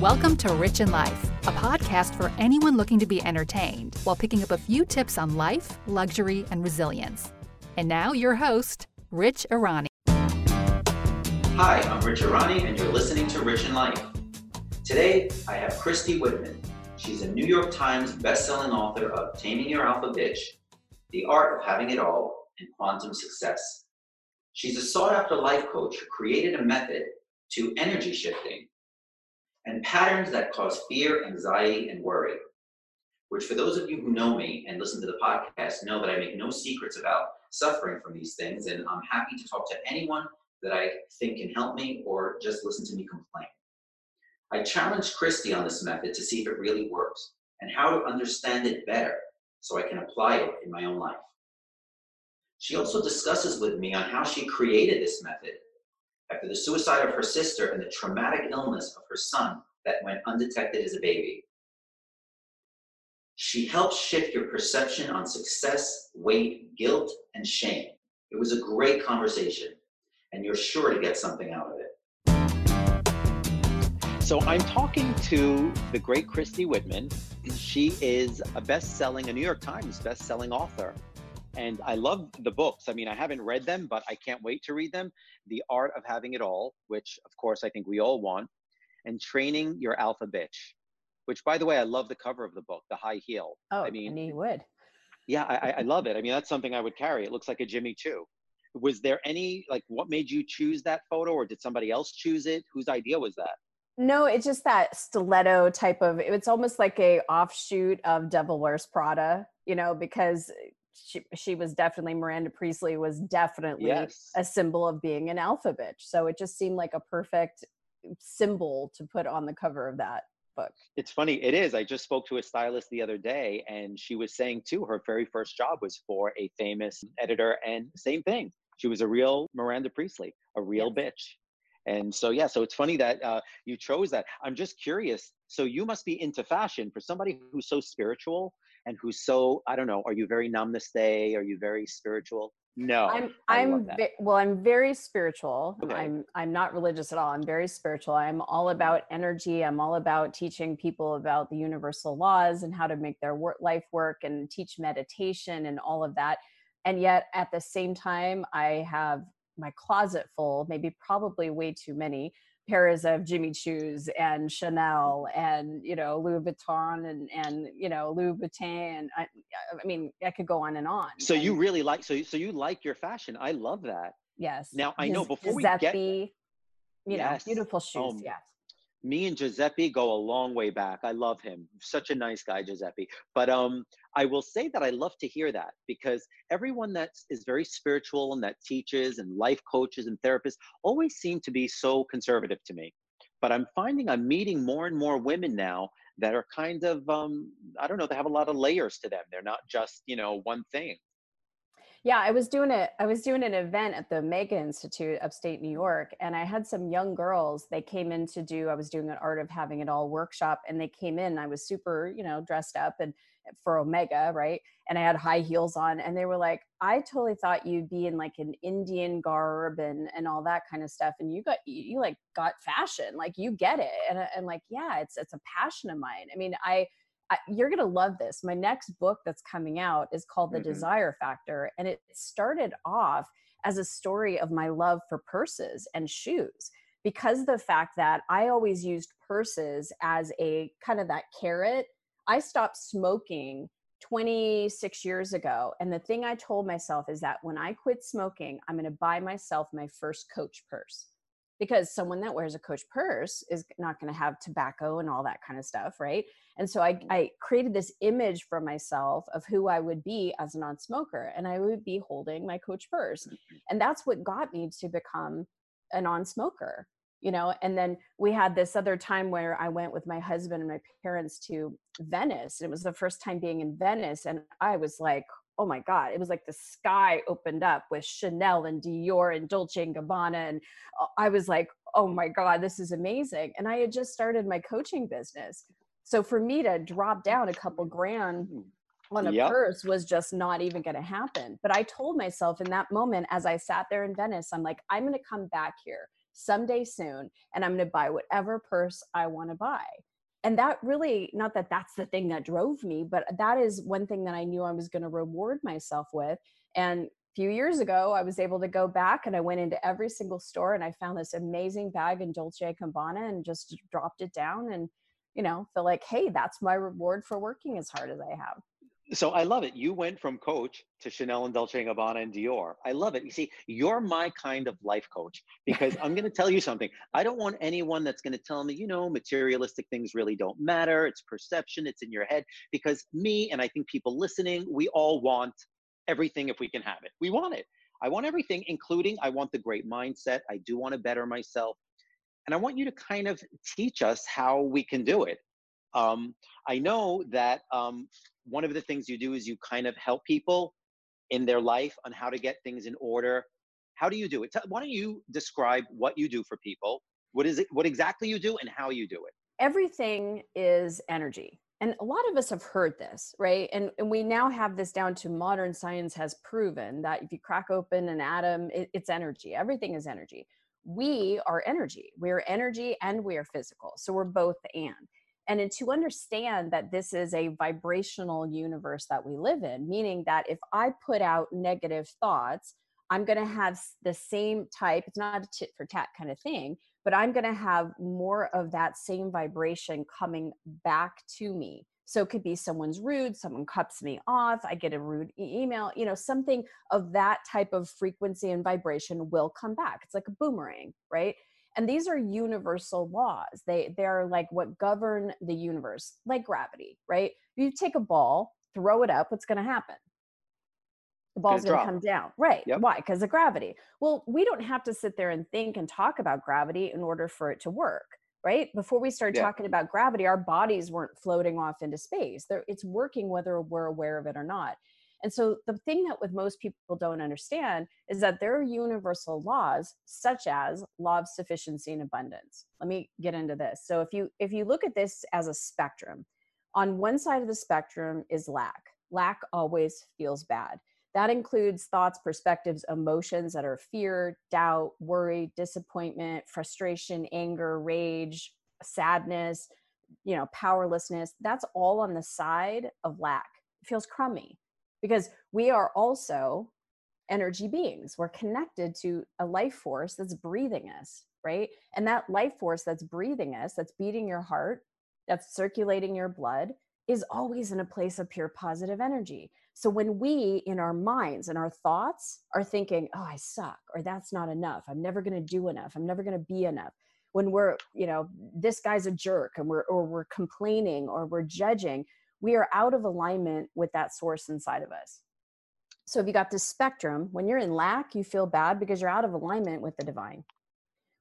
Welcome to Rich in Life, a podcast for anyone looking to be entertained while picking up a few tips on life, luxury, and resilience. And now, your host, Rich Irani. Hi, I'm Rich Irani, and you're listening to Rich in Life. Today, I have Christy Whitman. She's a New York Times bestselling author of Taming Your Alpha Bitch, The Art of Having It All, and Quantum Success. She's a sought after life coach who created a method to energy shifting and patterns that cause fear, anxiety, and worry. Which, for those of you who know me and listen to the podcast, know that I make no secrets about suffering from these things, and I'm happy to talk to anyone that I think can help me or just listen to me complain. I challenged Christy on this method to see if it really works and how to understand it better so I can apply it in my own life. She also discusses with me on how she created this method after the suicide of her sister and the traumatic illness of her son that went undetected as a baby. She helps shift your perception on success, weight, guilt, and shame. It was a great conversation, and you're sure to get something out of it. So, I'm talking to the great Christy Whitman. She is a best selling, a New York Times best selling author and I love the books. I mean, I haven't read them, but I can't wait to read them. The Art of Having It All, which of course I think we all want, and Training Your Alpha Bitch, which by the way, I love the cover of the book, the high heel. Oh, I mean, you would. Yeah, I, I love it. I mean, that's something I would carry. It looks like a Jimmy Choo. Was there any like what made you choose that photo, or did somebody else choose it? Whose idea was that? No, it's just that stiletto type of. It's almost like a offshoot of Devil Wears Prada, you know, because she she was definitely Miranda Priestly was definitely yes. a symbol of being an alpha bitch. So it just seemed like a perfect symbol to put on the cover of that book. It's funny, it is. I just spoke to a stylist the other day and she was saying too her very first job was for a famous editor and same thing. She was a real Miranda Priestly, a real yes. bitch. And so yeah, so it's funny that uh, you chose that. I'm just curious. So you must be into fashion for somebody who's so spiritual and who's so I don't know. Are you very namaste? Are you very spiritual? No, I'm. I'm ve- well. I'm very spiritual. Okay. I'm. I'm not religious at all. I'm very spiritual. I'm all mm-hmm. about energy. I'm all about teaching people about the universal laws and how to make their work life work and teach meditation and all of that. And yet, at the same time, I have my closet full, maybe probably way too many pairs of Jimmy Choo's and Chanel and you know Louis Vuitton and and you know Louis Vuitton and I, I mean I could go on and on. So and, you really like so so you like your fashion. I love that. Yes. Now I know before we get you yes. know beautiful shoes. Um, yes me and Giuseppe go a long way back. I love him. Such a nice guy, Giuseppe. But um, I will say that I love to hear that because everyone that is very spiritual and that teaches and life coaches and therapists always seem to be so conservative to me. But I'm finding I'm meeting more and more women now that are kind of um, I don't know. They have a lot of layers to them. They're not just you know one thing. Yeah, I was doing it. I was doing an event at the Omega Institute, upstate New York, and I had some young girls. They came in to do. I was doing an art of having it all workshop, and they came in. I was super, you know, dressed up and for Omega, right? And I had high heels on, and they were like, "I totally thought you'd be in like an Indian garb and and all that kind of stuff, and you got you, you like got fashion, like you get it." And and like, yeah, it's it's a passion of mine. I mean, I I, you're going to love this. My next book that's coming out is called The mm-hmm. Desire Factor. And it started off as a story of my love for purses and shoes because the fact that I always used purses as a kind of that carrot. I stopped smoking 26 years ago. And the thing I told myself is that when I quit smoking, I'm going to buy myself my first coach purse because someone that wears a coach purse is not going to have tobacco and all that kind of stuff right and so I, mm-hmm. I created this image for myself of who i would be as a non-smoker and i would be holding my coach purse mm-hmm. and that's what got me to become a non-smoker you know and then we had this other time where i went with my husband and my parents to venice and it was the first time being in venice and i was like oh my god it was like the sky opened up with chanel and dior and dolce and gabbana and uh, i was like oh my god this is amazing and i had just started my coaching business so for me to drop down a couple grand on a yep. purse was just not even going to happen but i told myself in that moment as i sat there in venice i'm like i'm going to come back here someday soon, and I'm going to buy whatever purse I want to buy. And that really, not that that's the thing that drove me, but that is one thing that I knew I was going to reward myself with. And a few years ago, I was able to go back and I went into every single store and I found this amazing bag in Dolce & Gabbana and just dropped it down and, you know, feel like, hey, that's my reward for working as hard as I have. So I love it. You went from coach to Chanel and Dolce & Gabbana and Dior. I love it. You see, you're my kind of life coach because I'm going to tell you something. I don't want anyone that's going to tell me, you know, materialistic things really don't matter. It's perception, it's in your head. Because me, and I think people listening, we all want everything if we can have it. We want it. I want everything, including I want the great mindset. I do want to better myself. And I want you to kind of teach us how we can do it. Um, I know that um, one of the things you do is you kind of help people in their life on how to get things in order. How do you do it? Why don't you describe what you do for people? What is it? What exactly you do and how you do it? Everything is energy. And a lot of us have heard this, right? And, and we now have this down to modern science has proven that if you crack open an atom, it, it's energy. Everything is energy. We are energy. We're energy and we are physical. So we're both and and to understand that this is a vibrational universe that we live in meaning that if i put out negative thoughts i'm going to have the same type it's not a tit for tat kind of thing but i'm going to have more of that same vibration coming back to me. So it could be someone's rude someone cuts me off i get a rude e- email you know something of that type of frequency and vibration will come back. It's like a boomerang right and these are universal laws. They they're like what govern the universe like gravity right? You take a ball throw it up what's going to happen? The ball's going to come down. Right. Yep. why? Because of gravity. Well we don't have to sit there and think and talk about gravity in order for it to work right? Before we started yeah. talking about gravity our bodies weren't floating off into space. They're, it's working whether we're aware of it or not and so the thing that with most people don't understand is that there are universal laws such as law of sufficiency and abundance. Let me get into this. So if you if you look at this as a spectrum, on one side of the spectrum is lack. Lack always feels bad. That includes thoughts, perspectives, emotions that are fear, doubt, worry, disappointment, frustration, anger, rage, sadness, you know, powerlessness. That's all on the side of lack. It feels crummy because we are also energy beings. We're connected to a life force that's breathing us, right? And that life force that's breathing us, that's beating your heart, that's circulating your blood, is always in a place of pure positive energy. So when we, in our minds and our thoughts, are thinking, oh, I suck, or that's not enough, I'm never going to do enough, I'm never going to be enough. When we're, you know, this guy's a jerk and we're, or we're complaining or we're judging, we are out of alignment with that source inside of us. So if you got this spectrum, when you're in lack, you feel bad because you're out of alignment with the divine.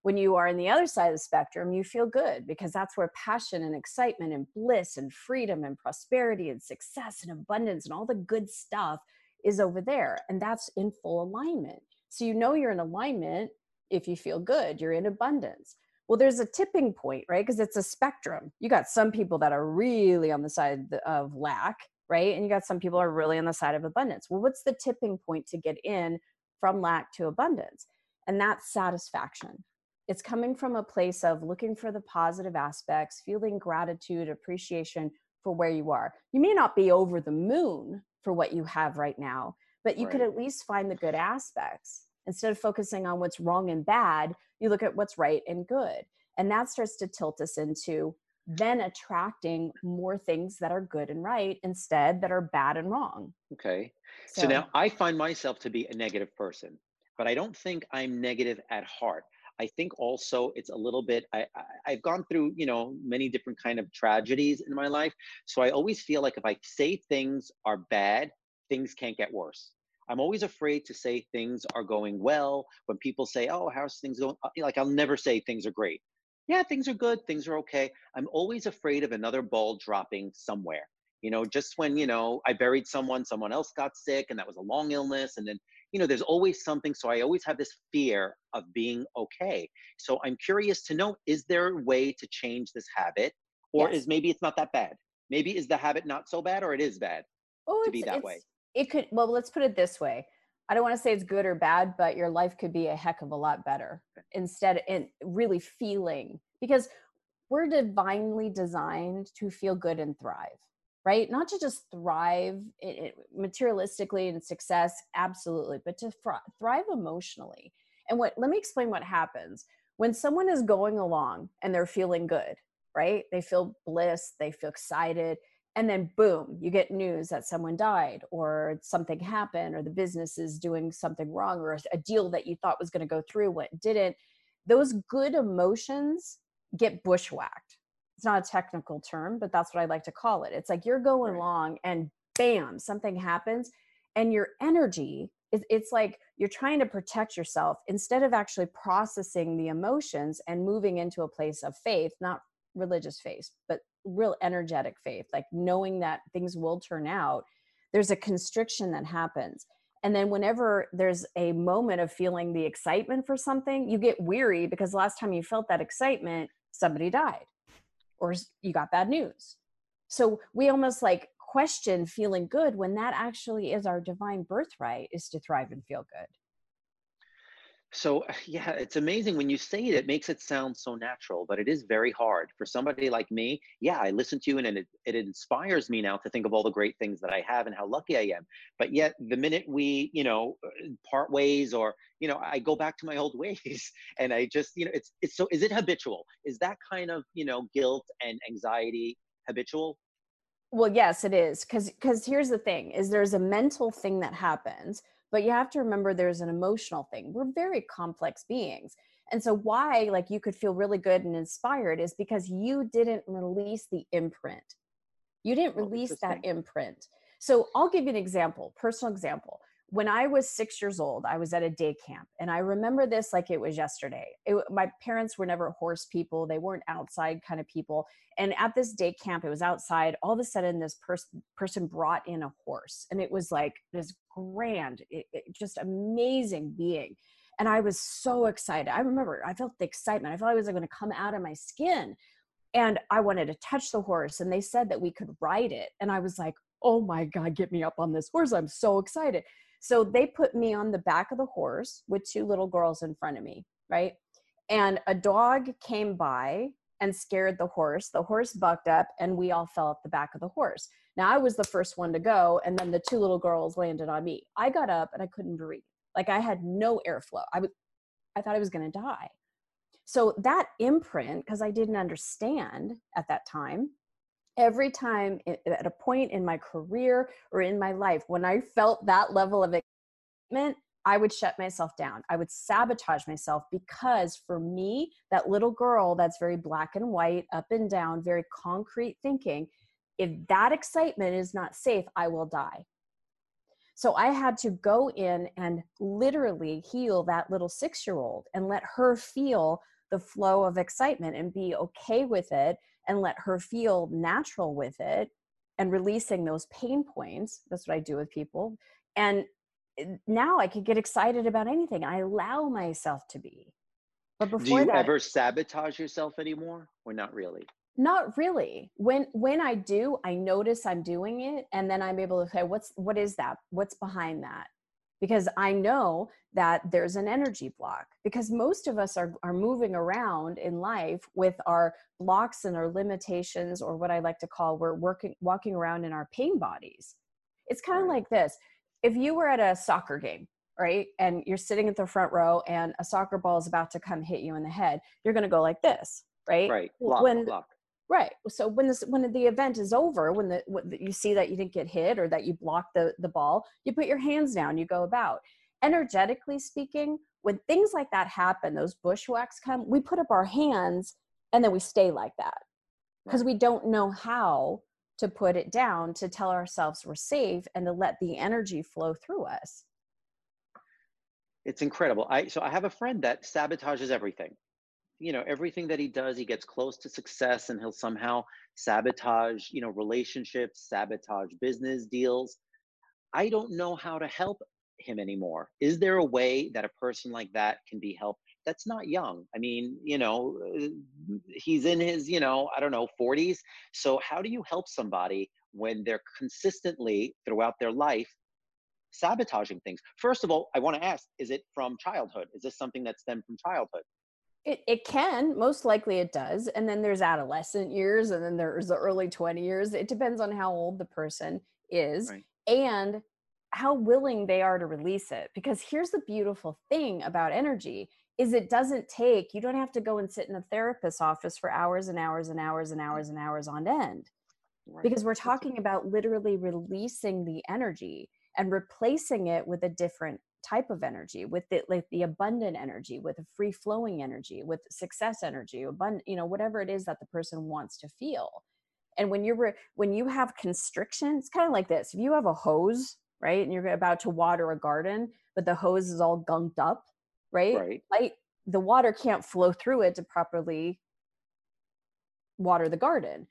When you are in the other side of the spectrum, you feel good because that's where passion and excitement and bliss and freedom and prosperity and success and abundance and all the good stuff is over there. And that's in full alignment. So you know you're in alignment if you feel good, you're in abundance. Well, there's a tipping point, right? Because it's a spectrum. You got some people that are really on the side of lack, right? And you got some people are really on the side of abundance. Well, what's the tipping point to get in from lack to abundance? And that's satisfaction. It's coming from a place of looking for the positive aspects, feeling gratitude, appreciation for where you are. You may not be over the moon for what you have right now, but you right. could at least find the good aspects instead of focusing on what's wrong and bad you look at what's right and good. And that starts to tilt us into then attracting more things that are good and right instead that are bad and wrong. Okay. So, so now i find myself to be a negative person but i don't think i'm negative at heart. I think also it's a little bit I, I have gone through you know many different kind of tragedies in my life. So i always feel like if i say things are bad things can't get worse I'm always afraid to say things are going well. When people say, "Oh, how's things going?" Uh, like I'll never say things are great. Yeah, things are good. Things are okay. I'm always afraid of another ball dropping somewhere. You know, just when you know I buried someone, someone else got sick, and that was a long illness, and then you know there's always something. So I always have this fear of being okay. So I'm curious to know: is there a way to change this habit, or yes. is maybe it's not that bad? Maybe is the habit not so bad, or it is bad oh, to be that way? It could well let's put it this way I don't want to say it's good or bad, but your life could be a heck of a lot better instead in really feeling because we're divinely designed to feel good and thrive, right? Not to just thrive materialistically and success, absolutely, but to thrive emotionally. And what let me explain what happens when someone is going along and they're feeling good, right? They feel bliss, they feel excited, and then boom you get news that someone died or something happened or the business is doing something wrong or a deal that you thought was going to go through what didn't. Those good emotions get bushwhacked. It's not a technical term but that's what i like to call it. It's like you're going right. along and bam something happens and your energy is it's like you're trying to protect yourself instead of actually processing the emotions and moving into a place of faith not religious faith but real energetic faith, like knowing that things will turn out, there's a constriction that happens. And then whenever there's a moment of feeling the excitement for something, you get weary because last time you felt that excitement, somebody died or you got bad news. So we almost like question feeling good when that actually is our divine birthright is to thrive and feel good. So yeah, it's amazing when you say it, it makes it sound so natural, but it is very hard for somebody like me. Yeah, I listen to you and it, it inspires me now to think of all the great things that I have and how lucky I am. But yet the minute we, you know, part ways or, you know, I go back to my old ways and I just, you know, it's, it's so, is it habitual? Is that kind of, you know, guilt and anxiety habitual? Well, yes, it is. Cause, cause here's the thing is there's a mental thing that happens but you have to remember there's an emotional thing. We're very complex beings. And so why like you could feel really good and inspired is because you didn't release the imprint. You didn't oh, release that imprint. So i'll give you an example personal example when I was six years old, I was at a day camp, and I remember this like it was yesterday. It, my parents were never horse people; they weren't outside kind of people. And at this day camp, it was outside. All of a sudden, this person person brought in a horse, and it was like this grand, it, it, just amazing being. And I was so excited. I remember I felt the excitement. I felt I was going to come out of my skin, and I wanted to touch the horse. And they said that we could ride it, and I was like, "Oh my god, get me up on this horse! I'm so excited." So they put me on the back of the horse with two little girls in front of me, right? And a dog came by and scared the horse. The horse bucked up and we all fell at the back of the horse. Now I was the first one to go and then the two little girls landed on me. I got up and I couldn't breathe. Like I had no airflow. I was I thought I was going to die. So that imprint because I didn't understand at that time, every time at a point in my career or in my life when I felt that level of excitement, I would shut myself down. I would sabotage myself because for me, that little girl that's very black and white, up and down, very concrete thinking, if that excitement is not safe, I will die. So I had to go in and literally heal that little six year old and let her feel the flow of excitement and be okay with it and let her feel natural with it and releasing those pain points. That's what I do with people. And eh, now I could get excited about anything. I allow myself to be. But before do you that, ever sabotage yourself anymore or not really? Not really. When when I do, I notice I'm doing it and then I'm able to say what's what is that? What's behind that? Because I know that there's an energy block because most of us are, are moving around in life with our blocks and our limitations or what I like to call we're working walking around in our pain bodies. It's kind of like this. If you were at a soccer game, right, and you're sitting at the front row and a soccer ball is about to come hit you in the head, you're going to go like this, right? Right. Block, when block. Right. So when this when the event is over, when the when you see that you didn't get hit or that you blocked the the ball, you put your hands down, you go about. Energetically speaking, when things like that happen, those bushwhacks come, we put up our hands and then we stay like that because we don't know how to put it down to tell ourselves we're safe and to let the energy flow through us. It's incredible. I so I have a friend that sabotages everything you know everything that he does he gets close to success and he'll somehow sabotage you know relationships sabotage business deals i don't know how to help him anymore is there a way that a person like that can be helped that's not young i mean you know uh, he's in his you know i don't know 40s so how do you help somebody when they're consistently throughout their life sabotaging things. First of all, I want to ask is it from childhood? Is this something that stemmed from childhood? It, it can, most likely it does. And then there's adolescent years, and then there's the early 20 years. It depends on how old the person is right. and how willing they are to release it. Because here's the beautiful thing about energy is it doesn't take, you don't have to go and sit in a therapist's office for hours and hours and hours and hours and hours on end. Right. Because we're talking about literally releasing the energy and replacing it with a different type of energy with the like the abundant energy with a free flowing energy with success energy abundant you know whatever it is that the person wants to feel. And when you're when you have constriction it's kind of like this if you have a hose right and you're about to water a garden but the hose is all gunked up right right. like the water can't flow through it to properly water the garden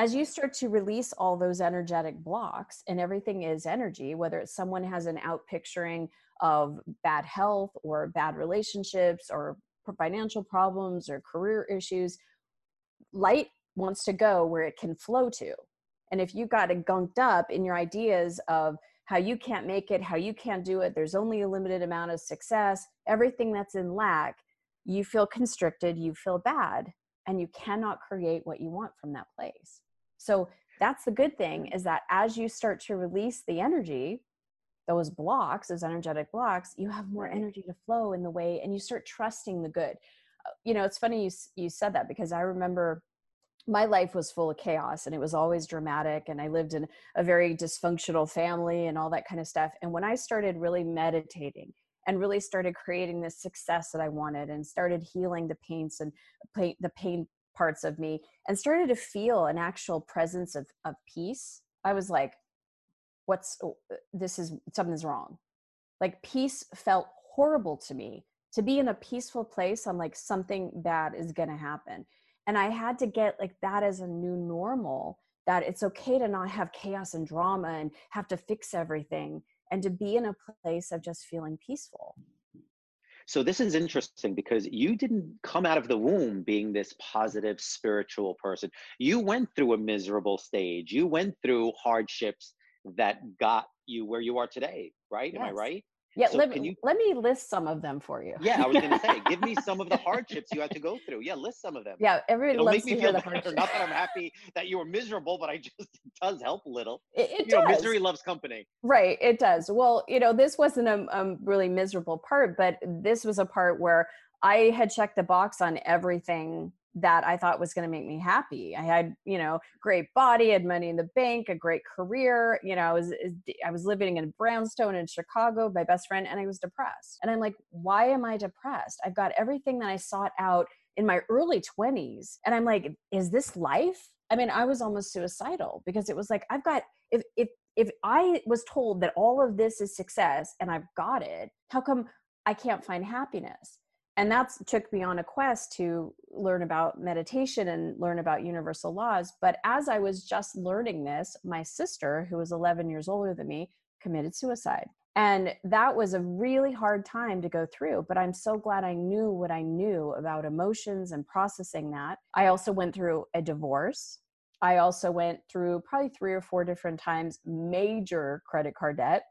as you start to release all those energetic blocks and everything is energy whether it's someone has an out picturing of bad health or bad relationships or financial problems or career issues light wants to go where it can flow to and if you got it gunked up in your ideas of how you can't make it how you can't do it there's only a limited amount of success everything that's in lack you feel constricted you feel bad and you cannot create what you want from that place. So that's the good thing is that as you start to release the energy, those blocks, those energetic blocks, you have more energy to flow in the way and you start trusting the good. Uh, you know, it's funny you you said that because I remember my life was full of chaos and it was always dramatic and i lived in a very dysfunctional family and all that kind of stuff and when i started really meditating and really started creating this success that I wanted and started healing the pains and pain, the pain parts of me and started to feel an actual presence of, of peace. I was like, what's oh, uh, this is something's wrong. Like peace felt horrible to me. To be in a peaceful place, I'm like, something bad is gonna happen. And I had to get like that as a new normal that it's okay to not have chaos and drama and have to fix everything and to be in a place of just feeling peaceful. So this is interesting because you didn't come out of the womb being this positive spiritual person. You went through a miserable stage. You went through hardships that got you where you are today, right? Yes. Am I right? Yeah, so let, me, you, let me list some of them for you. Yeah, I was going to say, give me some of the hardships you had to go through. Yeah, list some of them. Yeah, everybody It'll loves make me to feel hear better. Not that I'm happy that you were miserable, but I just it does help a little. It, it you does. Know, misery loves company. Right, it does. Well, you know, this wasn't a, a really miserable part, but this was a part where I had checked the box on everything that I thought was going to make me happy. I had, you know, great body, had money in the bank, a great career. You know, I was I was living in Brownstone in Chicago, my best friend, and I was depressed. And I'm like, why am I depressed? I've got everything that I sought out in my early 20s. And I'm like, is this life? I mean, I was almost suicidal because it was like I've got if if if I was told that all of this is success and I've got it, how come I can't find happiness? And that took me on a quest to learn about meditation and learn about universal laws. But as i was just learning this my sister who was 11 years older than me committed suicide. And that was a really hard time to go through but i'm so glad i knew what i knew about emotions and processing that. I also went through a divorce. I also went through probably three or four different times major credit card debt.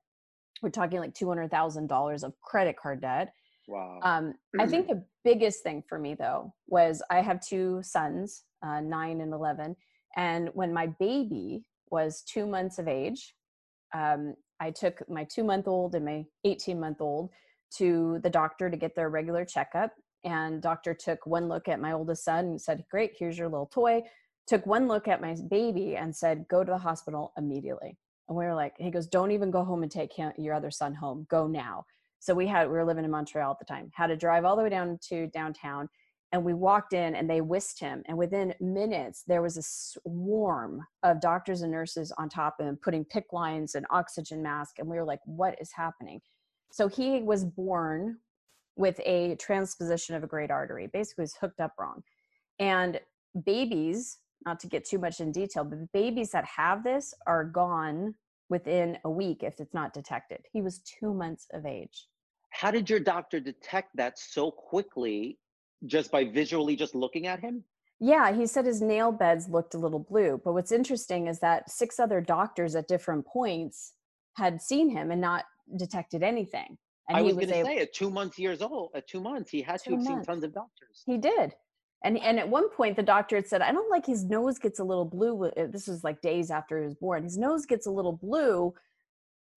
We're talking like $200000 of credit card debt Wow. Um, I think the biggest thing for me though was I have two sons, uh, nine and 11. And when my baby was two months of age, um, I took my two month old and my 18 month old to the doctor to get their regular checkup. And doctor took one look at my oldest son and said, Great, here's your little toy. Took one look at my baby and said, Go to the hospital immediately. And we were like, He goes, Don't even go home and take him, your other son home. Go now. So we had we were living in Montreal at the time. Had to drive all the way down to downtown, and we walked in and they whisked him. And within minutes, there was a swarm of doctors and nurses on top of him, putting PICC lines and oxygen mask. And we were like, "What is happening?" So he was born with a transposition of a great artery. Basically, was hooked up wrong. And babies, not to get too much in detail, but babies that have this are gone within a week if it's not detected. He was two months of age. How did your doctor detect that so quickly just by visually just looking at him? Yeah, he said his nail beds looked a little blue. But what's interesting is that six other doctors at different points had seen him and not detected anything. And I he was, going to say, at two months years old, at two months, he had to have months. seen tons of doctors. He did. And, and at one point, the doctor had said, I don't like his nose gets a little blue. Uh, this was like days after he was born. His nose gets a little blue.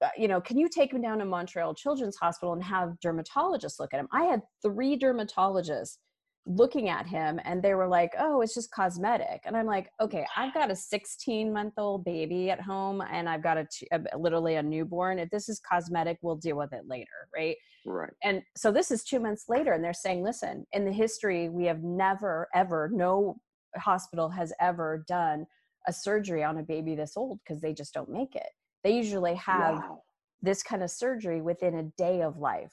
Uh, you know, can you take him down to Montreal Children's Hospital and have dermatologists look at him? I had three dermatologists looking at him and they were like, oh, it's just cosmetic. And I'm like, okay, I've got a 16 month old baby at home and I've got a, a, literally a newborn. If this is cosmetic, we'll deal with it later. Right. Right. And so this is two months later and they're saying, listen, in the history, we have never, ever, no hospital has ever done a surgery on a baby this old because they just don't make it. They usually have wow. this kind of surgery within a day of life.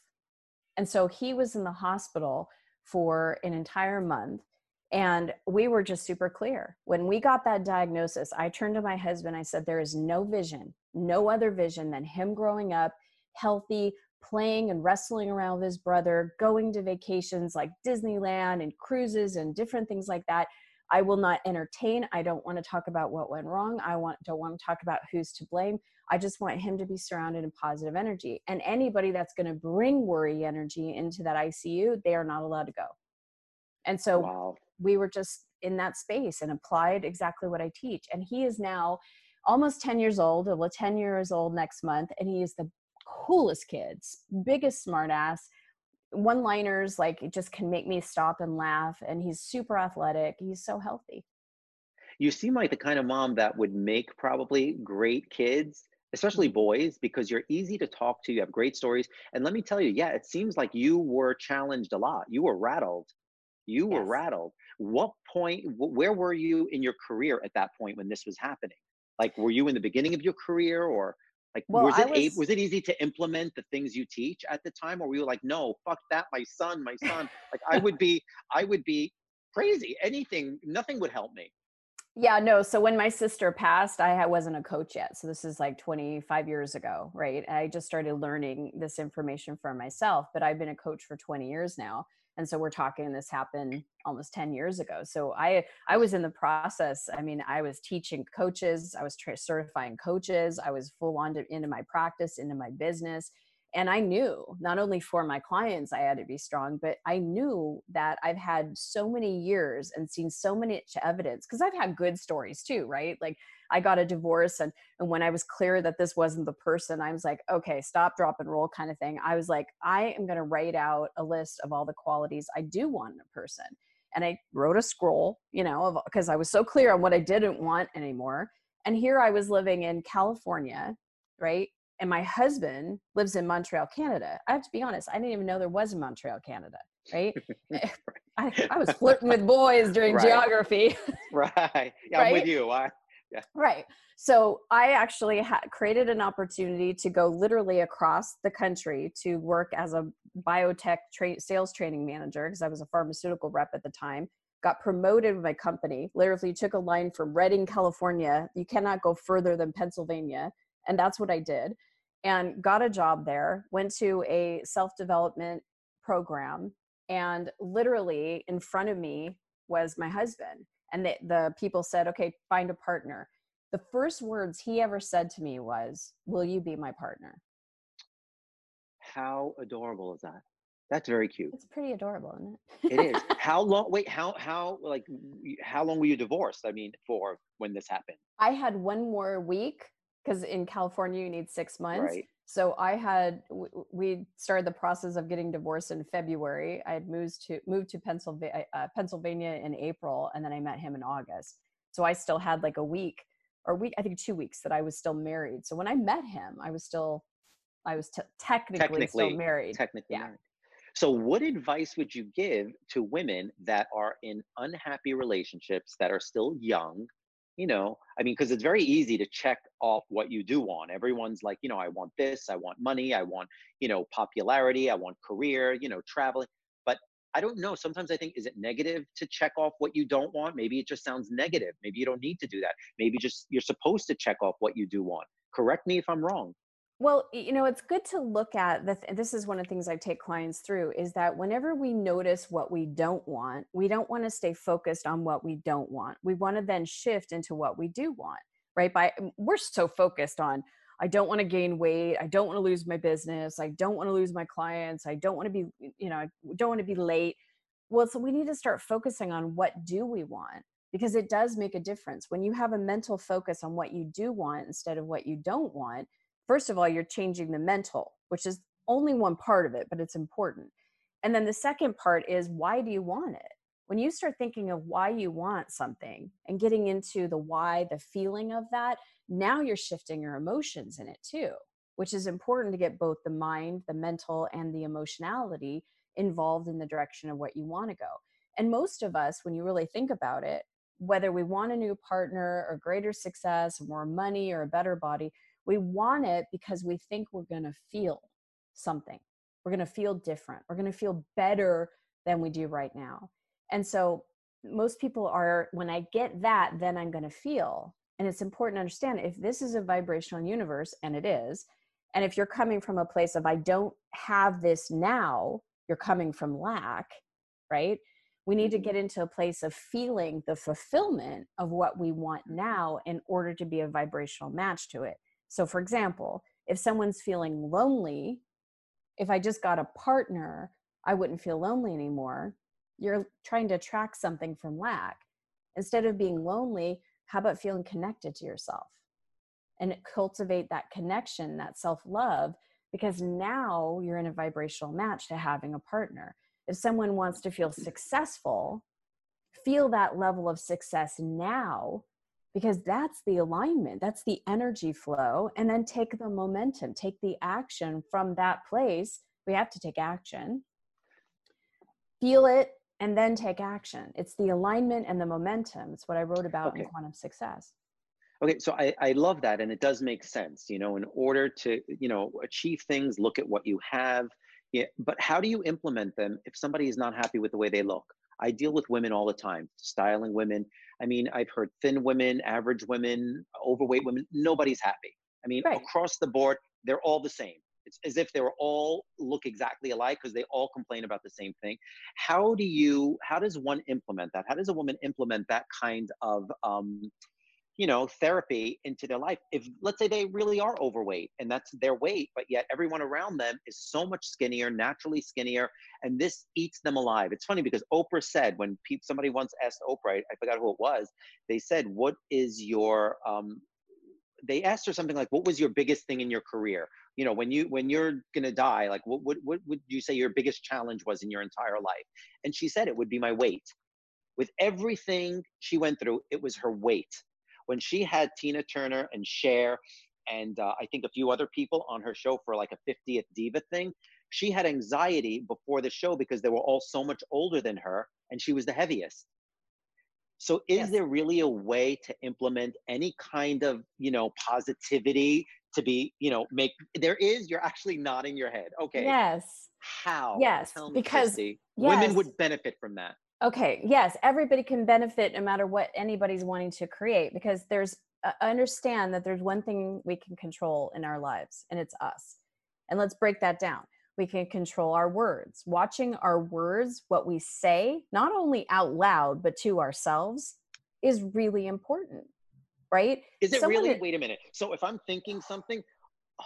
And so he was in the hospital for an entire month. And we were just super clear. When we got that diagnosis, I turned to my husband. I said, There is no vision, no other vision than him growing up healthy, playing and wrestling around with his brother, going to vacations like Disneyland and cruises and different things like that. I will not entertain. I don't want to talk about what went wrong. I want don't want to talk about who's to blame. I just want him to be surrounded in positive energy. And anybody that's going to bring worry energy into that ICU, they are not allowed to go. And so wow. we were just in that space and applied exactly what I teach. And he is now almost 10 years old, well, 10 years old next month. And he is the coolest kids, biggest smartass one liners like it just can make me stop and laugh and he's super athletic he's so healthy you seem like the kind of mom that would make probably great kids especially mm-hmm. boys because you're easy to talk to you have great stories and let me tell you yeah it seems like you were challenged a lot you were rattled you were yes. rattled what point where were you in your career at that point when this was happening like were you in the beginning of your career or like well, was it was, was it easy to implement the things you teach at the time or were you like no fuck that my son my son like i would be i would be crazy anything nothing would help me yeah, no. So when my sister passed, I wasn't a coach yet. So this is like 25 years ago, right? I just started learning this information for myself, but I've been a coach for 20 years now. And so we're talking this happened almost 10 years ago. So I I was in the process. I mean, I was teaching coaches, I was tra- certifying coaches, I was full on to, into my practice, into my business and i knew not only for my clients i had to be strong but i knew that i've had so many years and seen so many evidence because i've had good stories too right? Like i got a divorce and and when i was clear that this wasn't the person i was like okay stop drop and roll kind of thing. I was like i am going to write out a list of all the qualities i do want in a person and i wrote a scroll you know because i was so clear on what i didn't want anymore and here i was living in california right and my husband lives in Montreal, Canada. I have to be honest, I didn't even know there was a Montreal, Canada, right? Eh, I, I, was flirting with boys during right. geography. right. Yeah, right? I'm with you. I, yeah. Right. So I actually ha- created an opportunity to go literally across the country to work as a biotech tra- sales training manager because I was a pharmaceutical rep at the time. Got promoted with my company. Literally took a line from Redding, California. You cannot go further than Pennsylvania. And that's what I did and got a job there, went to a self development program, and literally in front of me was my husband. And the, the people said, okay, find a partner. The first words he ever said to me was, Will you be my partner? How adorable is that? That's very cute. It's pretty adorable, isn't it? it is. How long? Wait, how how like how long were you divorced? I mean, for when this happened? I had one more week because in California you need six months. Right. So I had we started the process of getting divorced in February. I had moved to moved to Pennsylvania, uh, Pennsylvania in April, and then I met him in August. So I still had like a week or week, I think two weeks that I was still married. So when I met him, I was still, I was t- technically, technically still married. Technically yeah. married. So, what advice would you give to women that are in unhappy relationships that are still young, you know i mean because it's very easy to check off what you do want. Everyone's like you know i want this i want money i want you know popularity i want career you know traveling. But i don't know sometimes i think is it negative to check off what you don't want? Maybe it just sounds negative. Maybe you don't need to do that. Maybe just you're supposed to check off what you do want. Correct me if i'm wrong well, you know, it's good to look at the, th- this is one of the things I take clients through is that whenever we notice what we don't want, we don't want to stay focused on what we don't want. We want to then shift into what we do want, right? By we're so focused on I don't want to gain weight. I don't want to lose my business. I don't want to lose my clients. I don't want to be, you know, I don't want to be late. Well, so we need to start focusing on what do we want because it does make a difference. When you have a mental focus on what you do want instead of what you don't want, first of all, you're changing the mental, which is only one part of it, but it's important. And then the second part is why do you want it? When you start thinking of why you want something and getting into the why, the feeling of that, now you're shifting your emotions in it too, which is important to get both the mind, the mental, and the emotionality involved in the direction of what you want to go. And most of us, when you really think about it, whether we want a new partner or greater success, more money or a better body, we want it because we think we're going to feel something. We're going to feel different. We're going to feel better than we do right now. And so most people are, when I get that, then I'm going to feel. And it's important to understand if this is a vibrational universe, and it is, and if you're coming from a place of, I don't have this now, you're coming from lack, right? We need to mm-hmm. get into a place of feeling the fulfillment of what we want now in order to be a vibrational match to it. So, for example, if someone's feeling lonely, if I just got a partner, I wouldn't feel lonely anymore. You're trying to attract something from lack. Instead of being lonely, how about feeling connected to yourself? And cultivate that connection, that self love, because now you're in a vibrational match to having a partner. If someone wants to feel successful, feel that level of success now because that's the alignment, that's the energy flow, and then take the momentum, take the action from that place. We have to take action, feel it, and then take action. It's the alignment and the momentum. It's what I wrote about okay. in Quantum Success. Okay, so I, I love that, and it does make sense. You know, in order to you know achieve things, look at what you have. Yeah, but how do you implement them if somebody is not happy with the way they look? I deal with women all the time, styling women. I mean, I've heard thin women, average women, overweight women. Nobody's happy. I mean, right. across the board, they're all the same. It's as if they were all look exactly alike because they all complain about the same thing. How do you? How does one implement that? How does a woman implement that kind of um, you know therapy into their life. If let's say they really are overweight and that's their weight but yet everyone around them is so much skinnier naturally skinnier and this eats them alive. It's funny because oprah said when pe- somebody once asked oprah I, forgot who it was they said what is your um, they asked her something like what was your biggest thing in your career? You know when you when you're gonna die like what, what what would you say your biggest challenge was in your entire life? And she said it would be my weight. With everything she went through it was her weight when she had Tina Turner and Cher and uh, I think a few other people on her show for like a 50th Diva thing, she had anxiety before the show because they were all so much older than her and she was the heaviest. So is yes. there really a way to implement any kind of, you know, positivity to be, you know, make there is, you're actually nodding your head. Okay. Yes. How? Yes. because Christy, yes. women would benefit from that. Okay, yes, everybody can benefit no matter what anybody's wanting to create because there's uh, understand that there's one thing we can control in our lives and it's us. And let's break that down. We can control our words. Watching our words, what we say, not only out loud but to ourselves is really important. Right? Is it Someone really? That, Wait a minute. So if I'm thinking something, oh,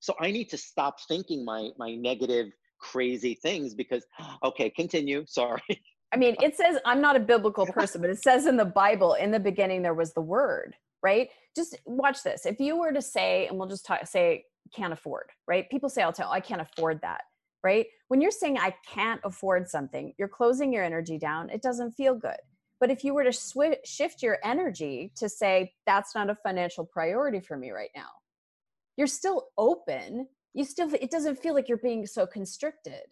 so I need to stop thinking my my negative crazy things because okay, continue. Sorry. I mean, it says, I'm not a biblical person, but it says in the Bible, in the beginning, there was the word, right? Just watch this. If you were to say, and we'll just talk, say, can't afford, right? People say, I'll tell, oh, I can't afford that, right? When you're saying, I can't afford something, you're closing your energy down. It doesn't feel good. But if you were to sw- shift your energy to say, that's not a financial priority for me right now, you're still open. You still, it doesn't feel like you're being so constricted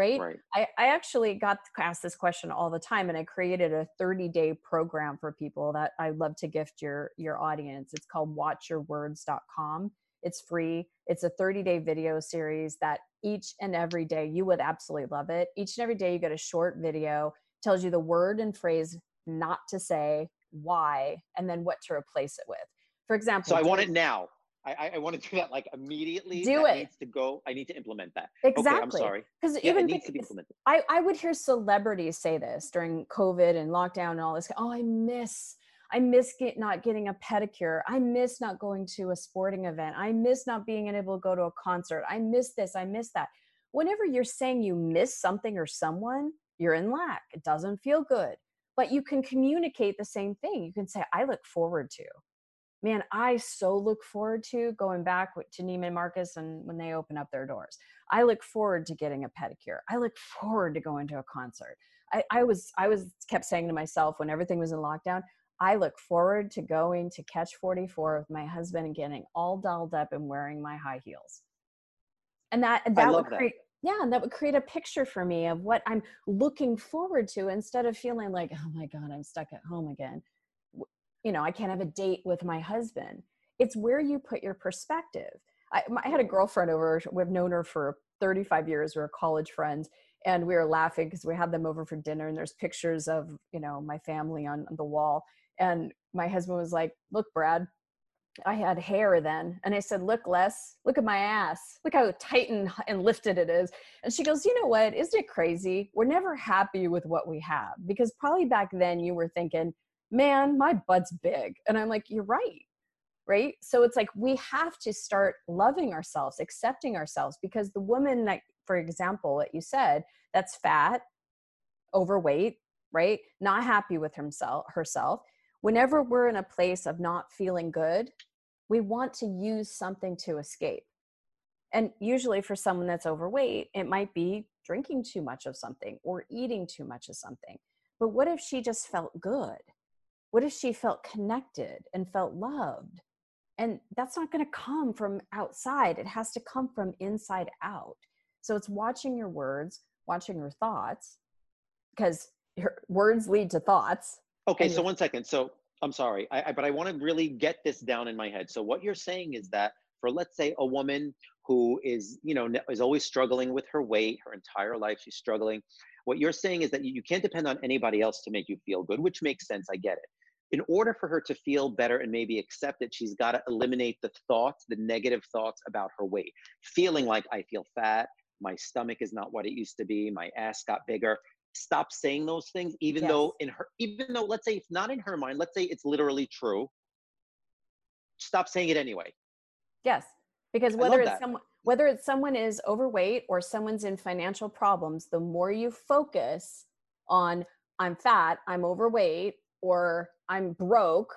right? right. I, I actually got asked this question all the time and I created a 30 day program for people that I love to gift your your audience. It's called watchyourwords.com. It's free. It's a 30 day video series that each and every day you would absolutely love it. Each and every day you get a short video, tells you the word and phrase not to say, why, and then what to replace it with. For example, so I want it now. I, I want to do that like immediately. Do that it. Needs to go. I need to implement that. Exactly. Okay, I'm sorry. Because yeah, even needs to be implemented. I, I would hear celebrities say this during COVID and lockdown and all this. Oh, I miss, I miss get, not getting a pedicure. I miss not going to a sporting event. I miss not being able to go to a concert. I miss this. I miss that. Whenever you're saying you miss something or someone, you're in lack. It doesn't feel good. But you can communicate the same thing. You can say, I look forward to. Man, I so look forward to going back to Neiman Marcus and when they open up their doors. I look forward to getting a pedicure. I look forward to going to a concert. I, I was I was kept saying to myself when everything was in lockdown, I look forward to going to catch 44 with my husband and getting all dolled up and wearing my high heels. And that that would create that. yeah, and that would create a picture for me of what I'm looking forward to instead of feeling like, oh my God, I'm stuck at home again. You know, I can't have a date with my husband. It's where you put your perspective. I, I had a girlfriend over, we've known her for 35 years, we we're college friends, and we were laughing because we had them over for dinner and there's pictures of, you know, my family on, on the wall and my husband was like, Look, Brad, I had hair then. And I said, Look, Les, look at my ass. Look how tight and, and lifted it is. And she goes, You know what? Isn't it crazy? We're never happy with what we have because probably back then you were thinking, Man, my butt's big. And I'm like, You're right. Right. So it's like we have to start loving ourselves, accepting ourselves because the woman that, for example, that you said that's fat, overweight, right? Not happy with himself, herself whenever we're in a place of not feeling good, we want to use something to escape. And usually, for someone that's overweight, it might be drinking too much of something or eating too much of something. But what if she just felt good? What if she felt connected and felt loved? And that's not going to come from outside, it has to come from inside out. So it's watching your words, watching your thoughts, because your words lead to thoughts, Okay, so one second. So I'm sorry, I, I but I want to really get this down in my head. So what you're saying is that for let's say a woman who is you know is always struggling with her weight her entire life she's struggling what you're saying is that you can't depend on anybody else to make you feel good which makes sense i get it in order for her to feel better and maybe accept it she's got to eliminate the thoughts the negative thoughts about her weight. Feeling like i feel fat my stomach is not what it used to be my ass got bigger. Stop saying those things even yes. though in her even though let's say it's not in her mind let's say it's literally true stop saying it anyway. Yes because whether it's someone whether it's someone is overweight or someone's in financial problems the more you focus on i'm fat i'm overweight or i'm broke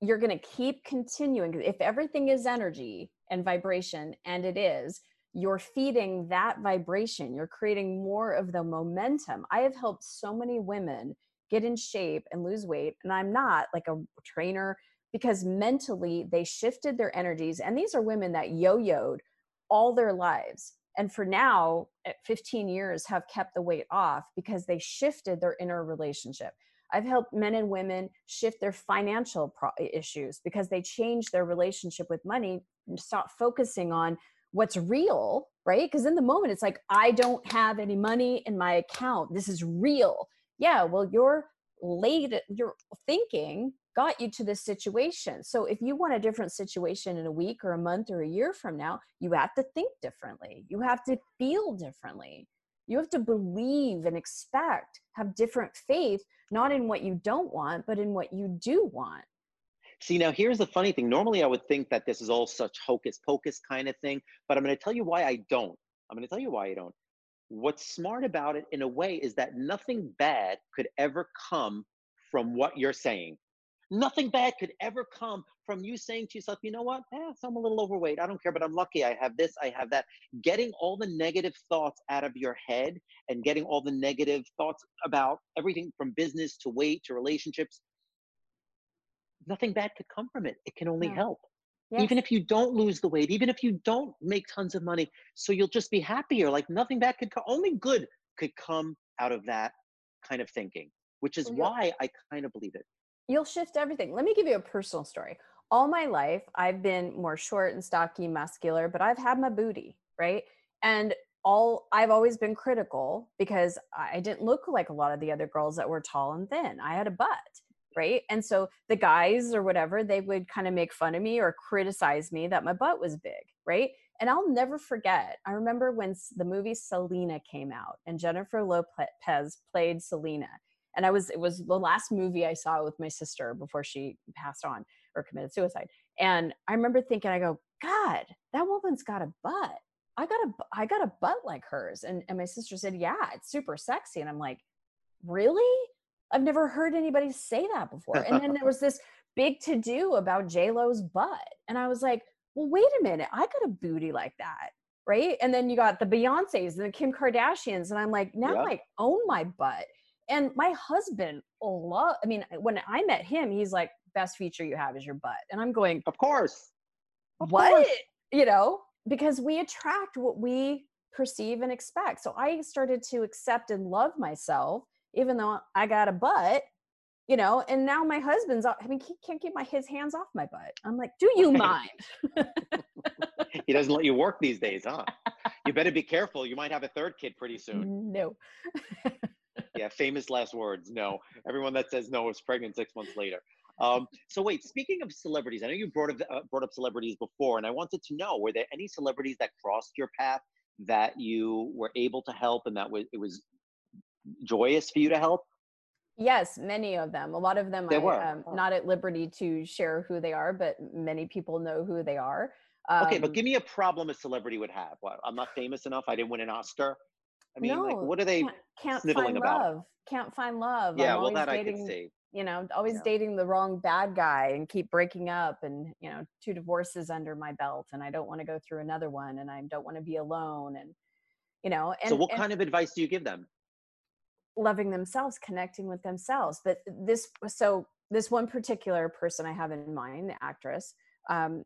you're going to keep continuing if everything is energy and vibration and it is you're feeding that vibration you're creating more of the momentum. I have helped so many women get in shape and lose weight and i'm not like a trainer because mentally they shifted their energies and these are women that yo-yoed all their lives and for now at 15 years have kept the weight off because they shifted their inner relationship i've helped men and women shift their financial pro- issues because they change their relationship with money and stop focusing on what's real, right? Because in the moment, it's like, I don't have any money in my account. This is real. Yeah, well, your late, your thinking got you to this situation. So if you want a different situation in a week or a month or a year from now, you have to think differently. You have to feel differently. You have to believe and expect, have different faith, not in what you don't want, but in what you do want. See, now here's the funny thing. Normally, I would think that this is all such hocus pocus kind of thing, but I'm going to tell you why I don't. I'm going to tell you why I don't. What's smart about it, in a way, is that nothing bad could ever come from what you're saying. Nothing bad could ever come from you saying to yourself, you know what? Eh, I'm a little overweight. I don't care, but I'm lucky. I have this, I have that. Getting all the negative thoughts out of your head and getting all the negative thoughts about everything from business to weight to relationships nothing bad could come from it. It can only help. Yes. Even if you don't lose the weight, even if you don't make tons of money, so you'll just be happier. Like nothing bad could come, only good could come out of that kind of thinking, which is why I kind of believe it. You'll shift everything. Let me give you a personal story. All my life, I've been more short and stocky, muscular, but I've had my booty, right? And all I've always been critical because I didn't look like a lot of the other girls that were tall and thin. I had a butt right and so the guys or whatever they would kind of make fun of me or criticize me that my butt was big right and i'll never forget i remember when the movie selena came out and jennifer lopez played selena and I was it was the last movie I saw with my sister before she passed on or committed suicide. And I remember thinking, I go, God, that woman's got a butt. I got a I got a butt like hers. And and my sister said, Yeah, it's super sexy. And I'm like, Really? I've never heard anybody say that before. And then there was this big to do about J Lo's butt, and I was like, Well, wait a minute, I got a booty like that right? And then you got the Beyonces and the Kim Kardashians, and I'm like, now yeah. I own my butt. And my husband love. I mean, when I met him, he's like, best feature you have is your butt, and I'm going, of course. Of what? Course. You know, because we attract what we perceive and expect. So I started to accept and love myself, even though I got a butt you know and now my husband's i mean he can't keep my his hands off my butt i'm like do you mind he doesn't let you work these days huh you better be careful you might have a third kid pretty soon no yeah famous last words no everyone that says no is pregnant six months later um, so wait speaking of celebrities i know you brought up, uh, brought up celebrities before and i wanted to know were there any celebrities that crossed your path that you were able to help and that was it was joyous for you to help Yes, many of them. A lot of them I'm um, not at liberty to share who they are, but many people know who they are. Um, okay, but um give me a problem a celebrity would have. What, I'm not famous enough. I didn't win an Oscar. I mean, no, like, what are they can't, can't find about? Love. Can't find love. Yeah, well, that dating, I can see. You know, always yeah. dating the wrong bad guy and keep breaking up, and you know, two divorces under my belt, and I don't want to go through another one, and I don't want to be alone, and you know. And, so, what and, kind of advice do you give them? loving themselves connecting with themselves but this so this one particular person i have in mind the actress um,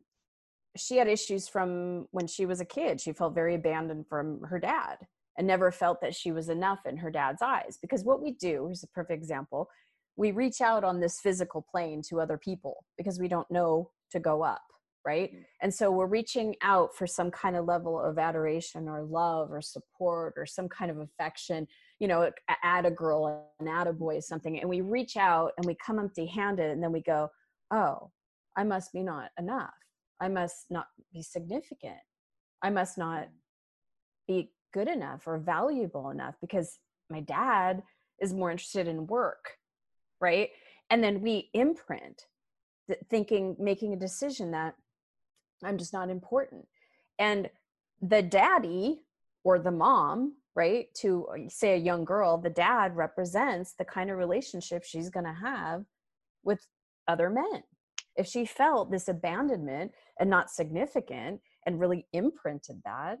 she had issues from when she was a kid she felt very abandoned from her dad and never felt that she was enough in her dad's eyes because what we do is a perfect example we reach out on this physical plane to other people because we don't know to go up right? Mm. and so we're reaching out for some kind of level of adoration or love or support or some kind of affection you know add a girl an add a boy something and we reach out and we come empty handed and then we go oh i must be not enough. I must not be significant. I must not be good enough or valuable enough because my dad is more interested in work right? And then we imprint thinking making a decision that i'm just not important. And the daddy or the mom right to uh, say a young girl the dad represents the kind of relationship she's going to have with other men. If she felt this abandonment and not significant and really imprinted that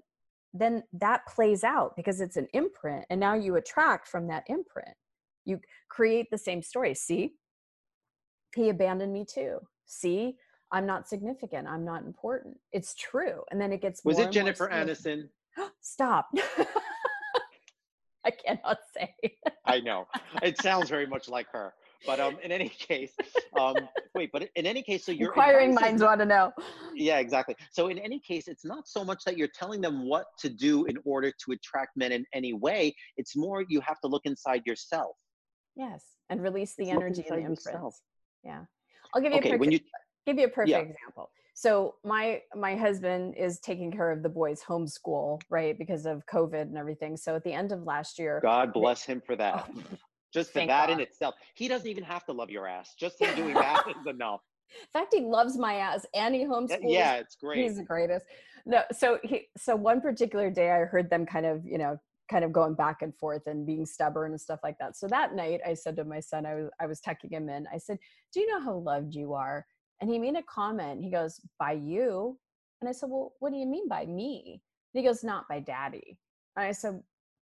then that plays out because it's an imprint and now you attract from that imprint. You create the same story. See? He abandoned me too. See? I'm not significant. I'm not important. It's true. And then it gets was it jennifer aniston? Stop. I cannot say. I know. It sounds very much like her. But um, in any case, um, wait. But in any case, so you're inquiring minds want to know. Yeah, exactly. So in any case, it's not so much that you're telling them what to do in order to attract men in any way. It's more you have to look inside yourself. Yes, and release the it's energy and the imprint. Yeah, I'll give you okay, a perfect, you, give you a perfect yeah. example so my my husband is taking care of the boys homeschool right because of covid and everything so at the end of last year god bless him for that oh, just for that god. in itself he doesn't even have to love your ass just him doing that is enough in fact he loves my ass and he uh, homeschools yeah it's great he's the greatest no so he so one particular day i heard them kind of you know kind of going back and forth and being stubborn and stuff like that so that night i said to my son i was i was tucking him in i said do you know how loved you are and he made a comment. He goes, By you? And I said, Well, what do you mean by me? And he goes, Not by daddy. And I said,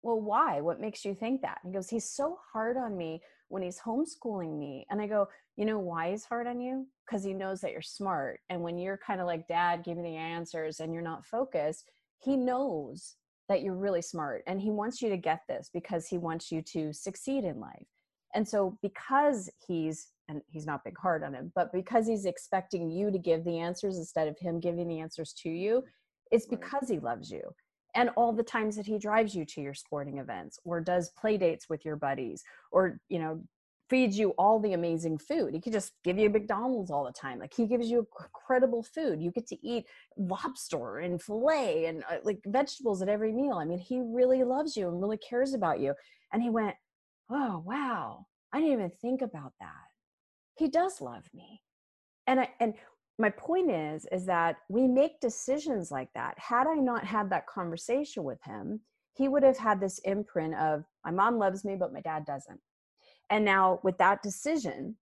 Well, why? What makes you think that? he goes, He's so hard on me when he's homeschooling me. And I go, You know why he's hard on you? Because he knows that you're smart. And when you're kind of like dad giving the answers and you're not focused, he knows that you're really smart. And he wants you to get this because he wants you to succeed in life. And so, because he's and he's not big hard on him, but because he's expecting you to give the answers instead of him giving the answers to you, it's because he loves you. And all the times that he drives you to your sporting events or does play dates with your buddies or, you know, feeds you all the amazing food. He could just give you McDonald's all the time. Like he gives you incredible food. You get to eat lobster and filet and uh, like vegetables at every meal. I mean, he really loves you and really cares about you. And he went, Oh, wow I didn't even think about that. He does love me. And I and my point is is that we make decisions like that. Had I not had that conversation with him, he would have had this imprint of my mom loves me but my dad doesn't. And now with that decision,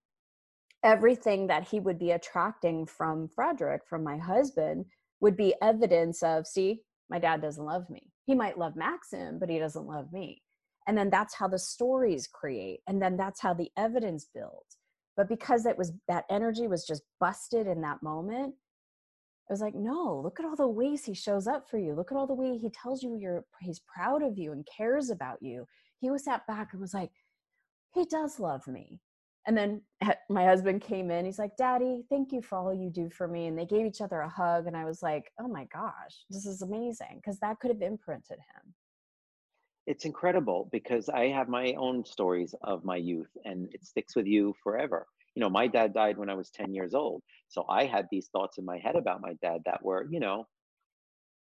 everything that he would be attracting from Frederick, from my husband, would be evidence of, see, my dad doesn't love me. He might love Maxim, but he doesn't love me. And then that's how the stories create. And then that's how the evidence builds. But because it was that energy was just busted in that moment, I was like, no, look at all the ways he shows up for you. Look at all the way he tells you you're he's proud of you and cares about you. He was sat back and was like, he does love me. And then my husband came in. He's like, Daddy, thank you for all you do for me. And they gave each other a hug. And I was like, oh my gosh, this is amazing. Because that could have imprinted him. It's incredible because I have my own stories of my youth and it sticks with you forever. You know, my dad died when I was 10 years old. So I had these thoughts in my head about my dad that were, you know,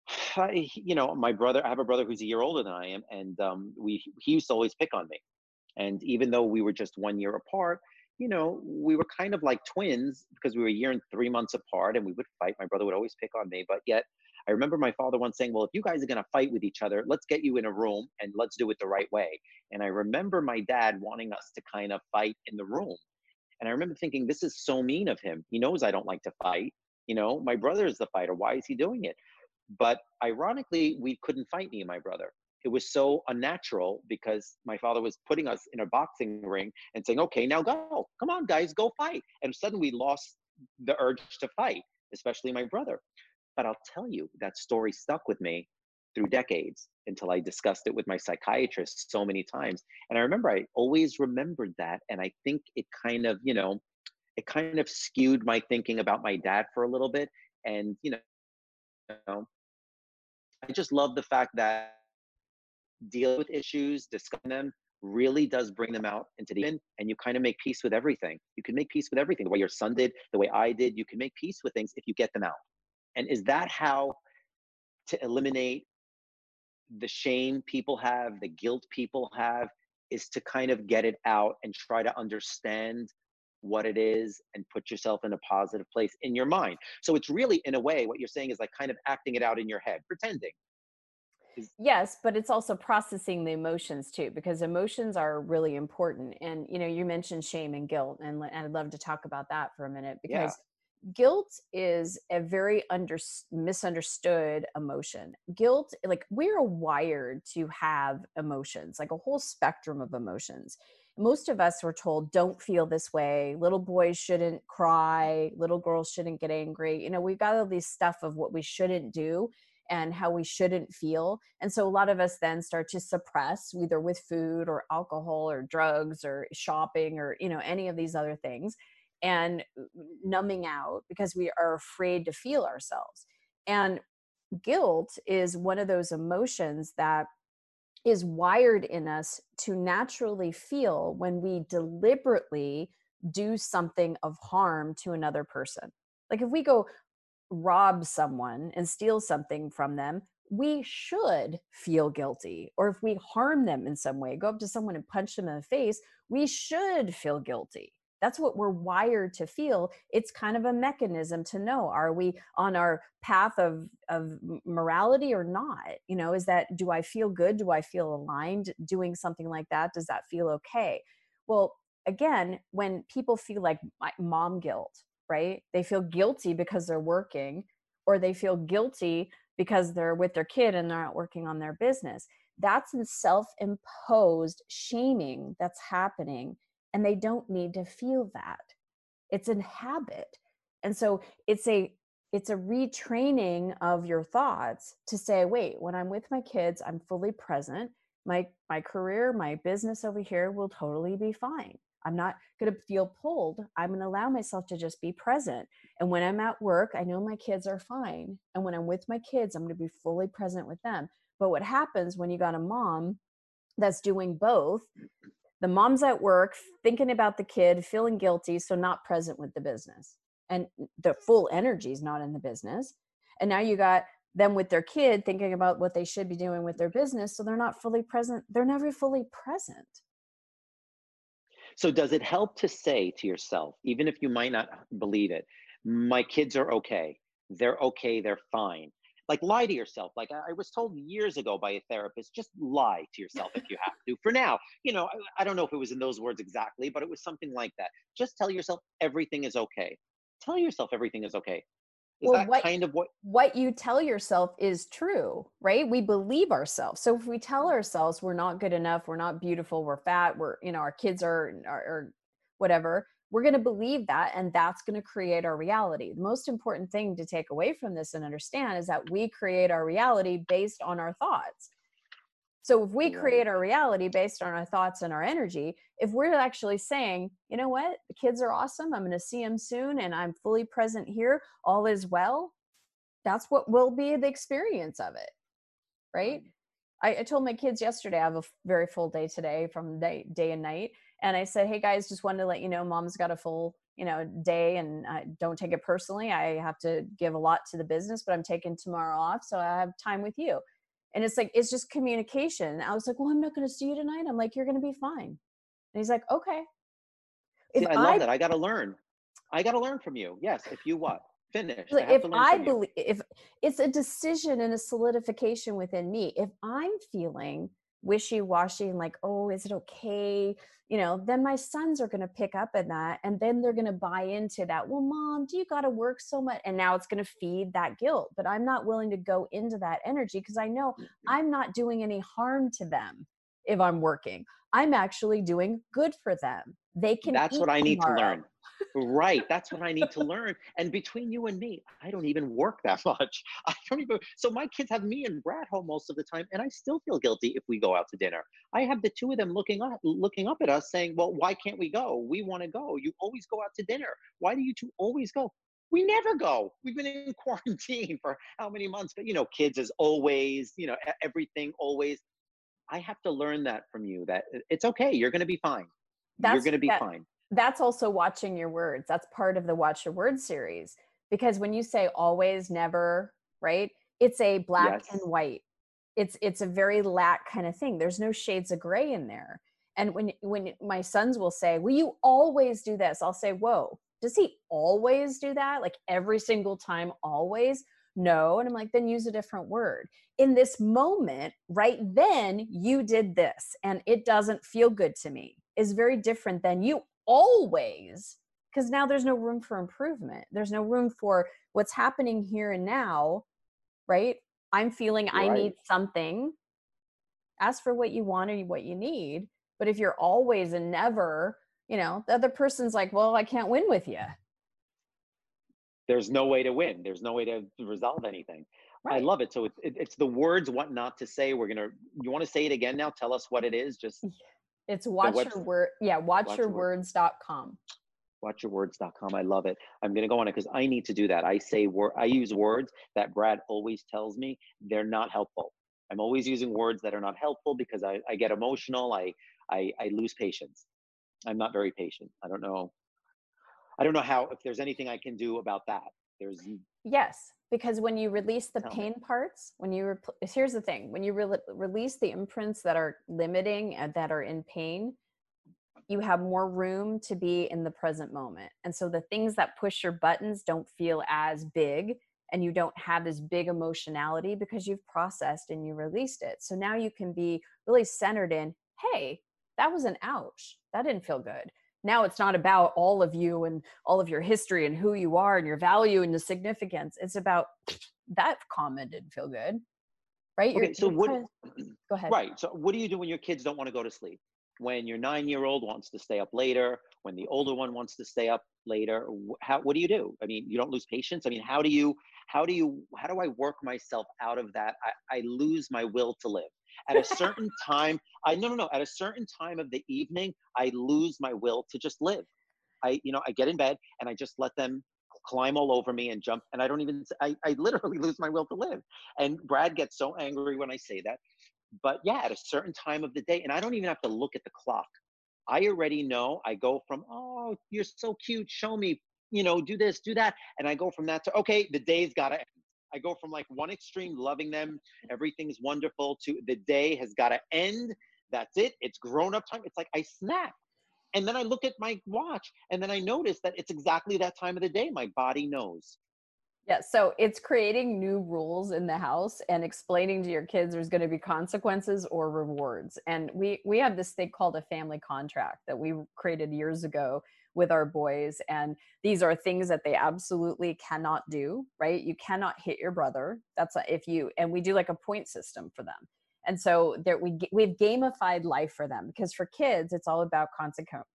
I, you know, my brother, I have a brother who's a year older than I am. And um, we, he used to always pick on me and even though we were just one year apart, you know, we were kind of like twins because we were a year and three months apart and we would fight. My brother would always pick on me. But yet, I remember my father once saying, Well, if you guys are going to fight with each other, let's get you in a room and let's do it the right way. And I remember my dad wanting us to kind of fight in the room. And I remember thinking, This is so mean of him. He knows I don't like to fight. You know, my brother is the fighter. Why is he doing it? But ironically, we couldn't fight me and my brother it was so unnatural because my father was putting us in a boxing ring and saying, okay, now go. Come on, guys, go fight. And suddenly we lost the urge to fight, especially my brother. But I'll tell you, that story stuck with me through decades until I discussed it with my psychiatrist so many times. And I remember I always remembered that. And I think it kind of, you know, it kind of skewed my thinking about my dad for a little bit. And, you know, you know I just love the fact that deal with issues, discuss them, really does bring them out into the open and you kind of make peace with everything. You can make peace with everything. The way your son did, the way I did, you can make peace with things if you get them out. And is that how to eliminate the shame people have, the guilt people have, is to kind of get it out and try to understand what it is and put yourself in a positive place in your mind. So it's really, in a way, what you're saying is like kind of acting it out in your head, pretending yes but it's also processing the emotions too because emotions are really important and you know you mentioned shame and guilt and, and i'd love to talk about that for a minute because. Guilt is a very under, misunderstood emotion. Guilt like we're wired to have emotions like a whole spectrum of emotions. Most of us were told don't feel this way. Little boys shouldn't cry. Little girls shouldn't get angry. You know we've got all these stuff of what we shouldn't do and how we shouldn't feel. And so a lot of us then start to suppress either with food or alcohol or drugs or shopping or, you know, any of these other things and uh, numbing out because we are afraid to feel ourselves. And guilt is one of those emotions that is wired in us to naturally feel when we deliberately do something of harm to another person. Like if we go, rob someone and steal something from them, we should feel guilty. Or if we harm them in some way, go up to someone and punch them in the face, we should feel guilty. That's what we're wired to feel. It's kind of a mechanism to know are we on our path of, of morality or not? You know, is that do I feel good? Do I feel aligned doing something like that? Does that feel okay? Well, again, when people feel like mom guilt, right? They feel guilty because they're working, or they feel guilty because they're with their kid and they're not working on their business. That's self imposed shaming that's happening, and they don't need to feel that. It's a habit. And so it's a it's a retraining of your thoughts to say wait when i'm with my kids i'm fully present my my career my business over here will totally be fine I'm not going to feel pulled. I'm going to allow myself to just be present. And when I'm at work, I know my kids are fine. And when I'm with my kids, I'm going to be fully present with them. But what happens when you got a mom that's doing both? The mom's at work thinking about the kid, feeling guilty, so not present with the business. And the full energy is not in the business. And now you got them with their kid thinking about what they should be doing with their business. So they're not fully present. They're never fully present So does it help to say to yourself, even if you might not believe it, my kids are okay. They're okay. They're fine. Like lie to yourself. Like I, was told years ago by a therapist, just lie to yourself if you have to. For now, you know, I, I don't know if it was in those words exactly, but it was something like that. Just tell yourself everything is okay. Tell yourself everything is okay. Is well, what, kind of what what you tell yourself is true, right? We believe ourselves. So if we tell mm-hmm. ourselves we're not good enough, we're not beautiful, we're fat, we're you know our kids are are, are whatever, we're going to believe that and that's going to create our reality. The most important thing to take away from this and understand is that we create our reality based on our thoughts. So if we create our reality based on our thoughts and our energy, if we're actually saying, you know what, the kids are awesome, I'm going to see them soon and I'm fully present here, all is well, that's what will be the experience of it. Right? I, I told my kids yesterday, I have a very full day today from day, day and night. And I said, hey guys, just wanted to let you know mom's got a full you know day and I don't take it personally i have to give a lot to the business but i'm taking tomorrow off so i have time with you and it's like, it's just communication. I was like, well, I'm not going to see you tonight. I'm like, you're going to be fine. And he's like, okay. See, I love I, that. I got to learn. I got to learn from you. Yes. If you what? Finish. I if I believe, if it's a decision and a solidification within me, if I'm feeling wishy-washy and like oh is it okay? You know then my sons are going to pick up in that and then they're going to buy into that well mom do you got to work so much? And now it's going to feed that guilt but i'm not willing to go into that energy because i know mm-hmm. i'm not doing any harm to them if i'm working i'm actually doing good for them. They can that's what i need tomorrow. to learn. Right that's what i need to learn. And between you and me i don't even work that much. I don't even so my kids have me and brad home most of the time and i still feel guilty if we go out to dinner. I have the two of them looking up looking up at us saying well why can't we go? We want to go. You always go out to dinner. Why do you two always go? We never go. We've been in quarantine for how many months? But you know kids is always you know everything always i have to learn that from you that it's okay you're going to be fine That's, you're going to be that, fine that's also watching your words. That's part of the watch your words series. Because when you say always, never, right? It's a black yes. and white. It's it's a very lack kind of thing. There's no shades of gray in there. And when when my sons will say, "Will you always do this?" I'll say, "Whoa, does he always do that? Like every single time, always?" No. And I'm like, then use a different word. In this moment, right then, you did this and it doesn't feel good to me, is very different than you always because now there's no room for improvement there's no room for what's happening here and now right i'm feeling right. i need something ask for what you want or what you need but if you're always and never you know the other person's like well i can't win with you there's no way to win there's no way to resolve anything right. i love it so it's, it's the words what not to say we're gonna you want to say it again now tell us what it is just it's watch your word. Yeah, watch, watch your watchyourwords.com. Watchyourwords.com. I love it. I'm going to go on it because I need to do that. I say word. I use words that Brad always tells me they're not helpful. I'm always using words that are not helpful because I, I get emotional. I, I I lose patience. I'm not very patient. I don't know. I don't know how if there's anything I can do about that. There's yes because when you release the pain parts when you re- here's the thing when you re- release the imprints that are limiting and that are in pain you have more room to be in the present moment. And so the things that push your buttons don't feel as big and you don't have this big emotionality because you've processed and you released it. So now you can be really centered in hey that was an ouch. That didn't feel good now it's not about all of you and all of your history and who you are and your value and the significance it's about that comment didn't feel good right? Okay, you're, so you're what kind of, go ahead. Right so what do you do when your kids don't want to go to sleep? When your nine year old wants to stay up later when the older one wants to stay up later how what do you do? I mean you don't lose patience? I mean how do you how do you how do i work myself out of that? I, I lose my will to live at a certain time i no no no at a certain time of the evening i lose my will to just live. I you know i get in bed and i just let them climb all over me and jump and i don't even I, I literally lose my will to live. And brad gets so angry when i say that. But yeah at a certain time of the day and i don't even have to look at the clock. I already know i go from oh you're so cute show me you know do this do that and i go from that to okay the day's got to end I go from like one extreme, loving them, everything's wonderful, to the day has got to end. That's it. It's grown up time. It's like I snap. and then I look at my watch and then I notice that it's exactly that time of the day. My body knows. Yeah, so it's creating new rules in the house and explaining to your kids there's going to be consequences or rewards. And we we have this thing called a family contract that we created years ago with our boys and these are things that they absolutely cannot do, right? You cannot hit your brother. That's if you and we do like a point system for them. And so there we we've gamified life for them because for kids it's all about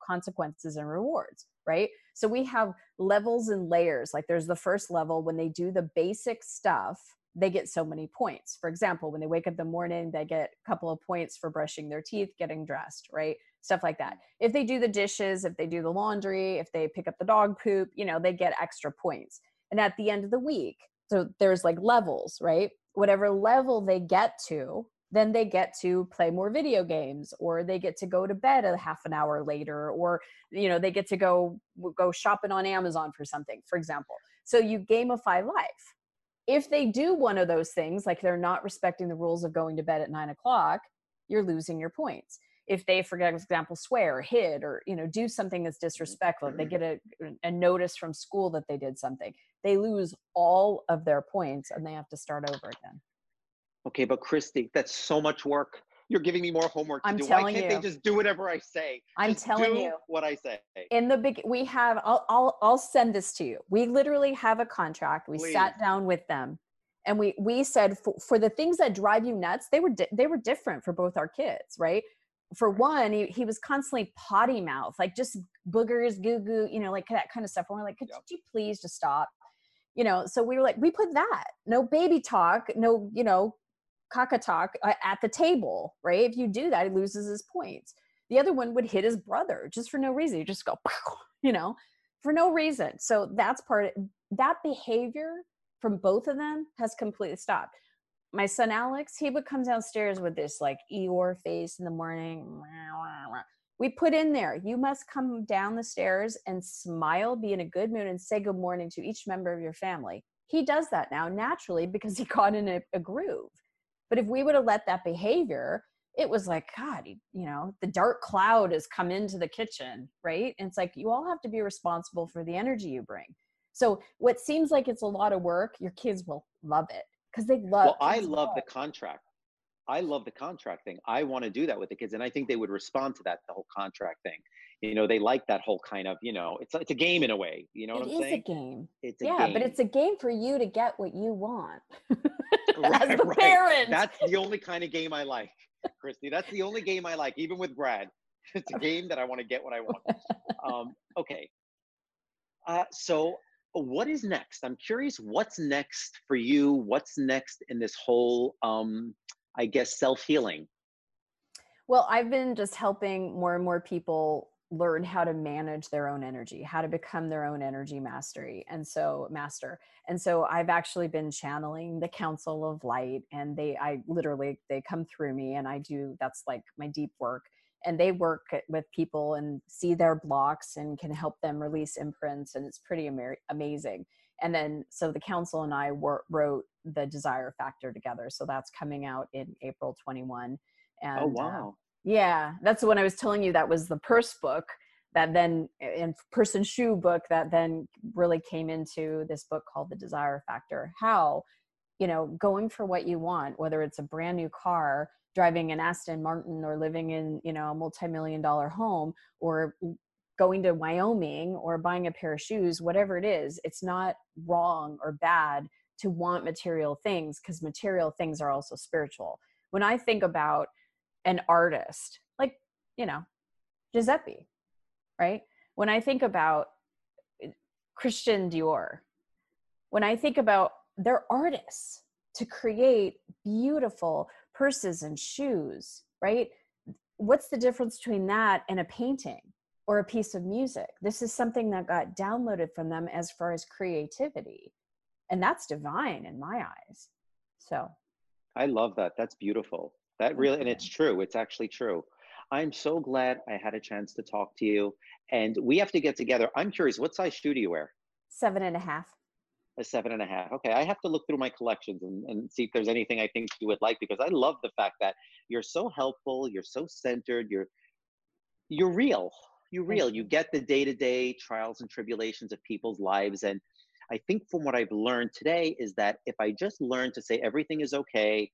consequences and rewards, right? So we have levels and layers. Like there's the first level when they do the basic stuff, they get so many points. For example, when they wake up in the morning, they get a couple of points for brushing their teeth, getting dressed, right? Stuff like that. If they do the dishes, if they do the laundry, if they pick up the dog poop, you know, they get extra points. And at the end of the week, so there's like levels, right? Whatever level they get to, then they get to play more video games or they get to go to bed a half an hour later or you know they get to go go shopping on amazon for something for example so you gamify life if they do one of those things like they're not respecting the rules of going to bed at nine o'clock you're losing your points if they for example swear or hit or you know do something that's mm-hmm. disrespectful they mm-hmm. get a, a notice from school that they did something they lose all of their points and they have to start over again Okay, but Christy, that's so much work. You're giving me more homework to I'm do. Telling Why can't you. they just do whatever I say? I'm Just telling you. what I say. in the big we have I'll, I'll i'll send this to you we literally have a contract we sat down with them and we we said for, for the things that drive you nuts they were di- they were different for both our kids right for one he, he was constantly potty mouth like just boogers goo goo you know like that kind of stuff. And we're like could Yep. you please just stop? You know so we were like we put that no baby talk no you know caca talk uh, at the table right? If you do that he loses his points. The other one would hit his brother just for no reason. You just go you know for no reason. So that's part of, that behavior from both of them has completely stopped my son alex he would come downstairs with this like eeyore face in the morning we put in there you must come down the stairs and smile be in a good mood and say good morning to each member of your family. He does that now naturally because he got in a, a groove. But if we would have let that behavior it was like god you you know the dark cloud has come into the kitchen right? And it's like you all have to be responsible for the energy you bring. So what seems like it's a lot of work your kids will love it because they love Well, I love the contract. I love the contract thing. I want to do that with the kids, and I think they would respond to that the whole contract thing. You know, they like that whole kind of, you know, it's it's a game in a way. You know It what I'm is saying? a game It's a game. yeah game. but it's a game for you to get what you want as Right, the right. parent That's the only kind of game I like, Christy. That's the only game I like, even with Brad. It's a game that I want to get what I want. Um, okay. Uh, so, what is next? I'm curious. What's next for you? What's next in this whole, um, I guess, self healing? Well, I've been just helping more and more people learn how to manage their own energy, how to become their own energy mastery. And so master. And so I've actually been channeling the Council of Light and they I literally they come through me and I do that's like my deep work and they work with people and see their blocks and can help them release imprints and it's pretty ama- amazing. And then so the council and I wor- wrote the desire factor together. So that's coming out in April 21 and oh uh, wow! yeah, that's when I was telling you that was the purse book that then and person shoe book that then really came into this book called The Desire Factor. How, you know, going for what you want, whether it's a brand new car, driving an Aston Martin or living in, you know, a multi-million dollar home or going to Wyoming or buying a pair of shoes, whatever it is, it's not wrong or bad to want material things because material things are also spiritual. When I think about an artist like you know giuseppe right when i think about eh, christian dior when i think about they're artists to create beautiful purses and shoes right what's the difference between that and a painting or a piece of music this is something that got downloaded from them as far as creativity and that's divine in my eyes so I love that. That's beautiful. That really, and it's true. It's actually true. I'm so glad I had a chance to talk to you. And we have to get together. I'm curious, what size shoe do you wear? seven and a half A seven and a half. Okay, I have to look through my collections and, and see if there's anything I think you would like because I love the fact that you're so helpful, you're so centered, you're you're real. You're real you get the day-to-day trials and tribulations of people's lives and i think from what i've learned today is that if i just learn to say everything is okay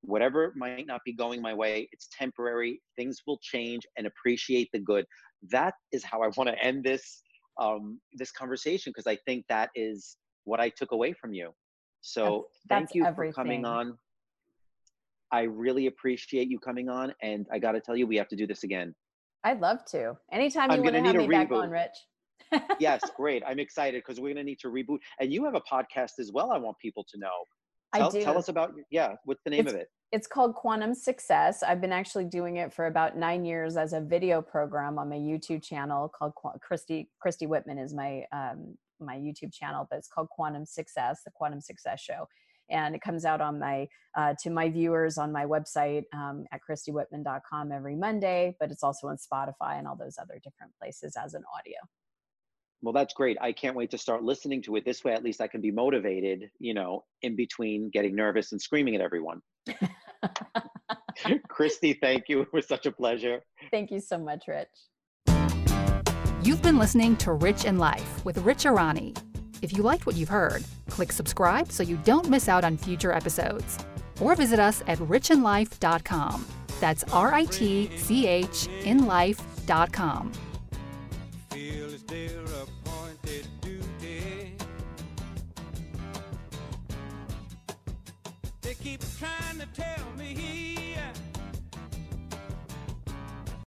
whatever might not be going my way it's temporary things will change and appreciate the good that is how i want to end this um, this conversation because i think that is what i took away from you so that's, thank you everything. for coming on i really appreciate you coming on and i got to tell you we have to do this again I'd love to. Anytime you want to have me back on, Ritch. yes, great. I'm excited because we're going to need to reboot. And you have a podcast as well. I want people to know. Tell, I do. Tell us about yeah. What's the name it's, of it? It's called Quantum Success. I've been actually doing it for about nine years as a video program on my YouTube channel called Qu- Christy. Christy Whitman is my um, my YouTube channel, but it's called Quantum Success, the Quantum Success Show. And it comes out on my uh, to my viewers on my website um, at christywhitman.com every monday but it's also on spotify and all those other different places as an audio. Well that's great. I can't wait to start listening to it. This way at least i can be motivated you know in between getting nervous and screaming at everyone. Christy thank you. It was such a pleasure. Thank you so much ritch you've been listening to ritch in life with ritch arani if you liked what you've heard, click subscribe so you don't miss out on future episodes. Or visit us at ritchinlife.com. That's R I T C H in life.com. They keep trying to tell me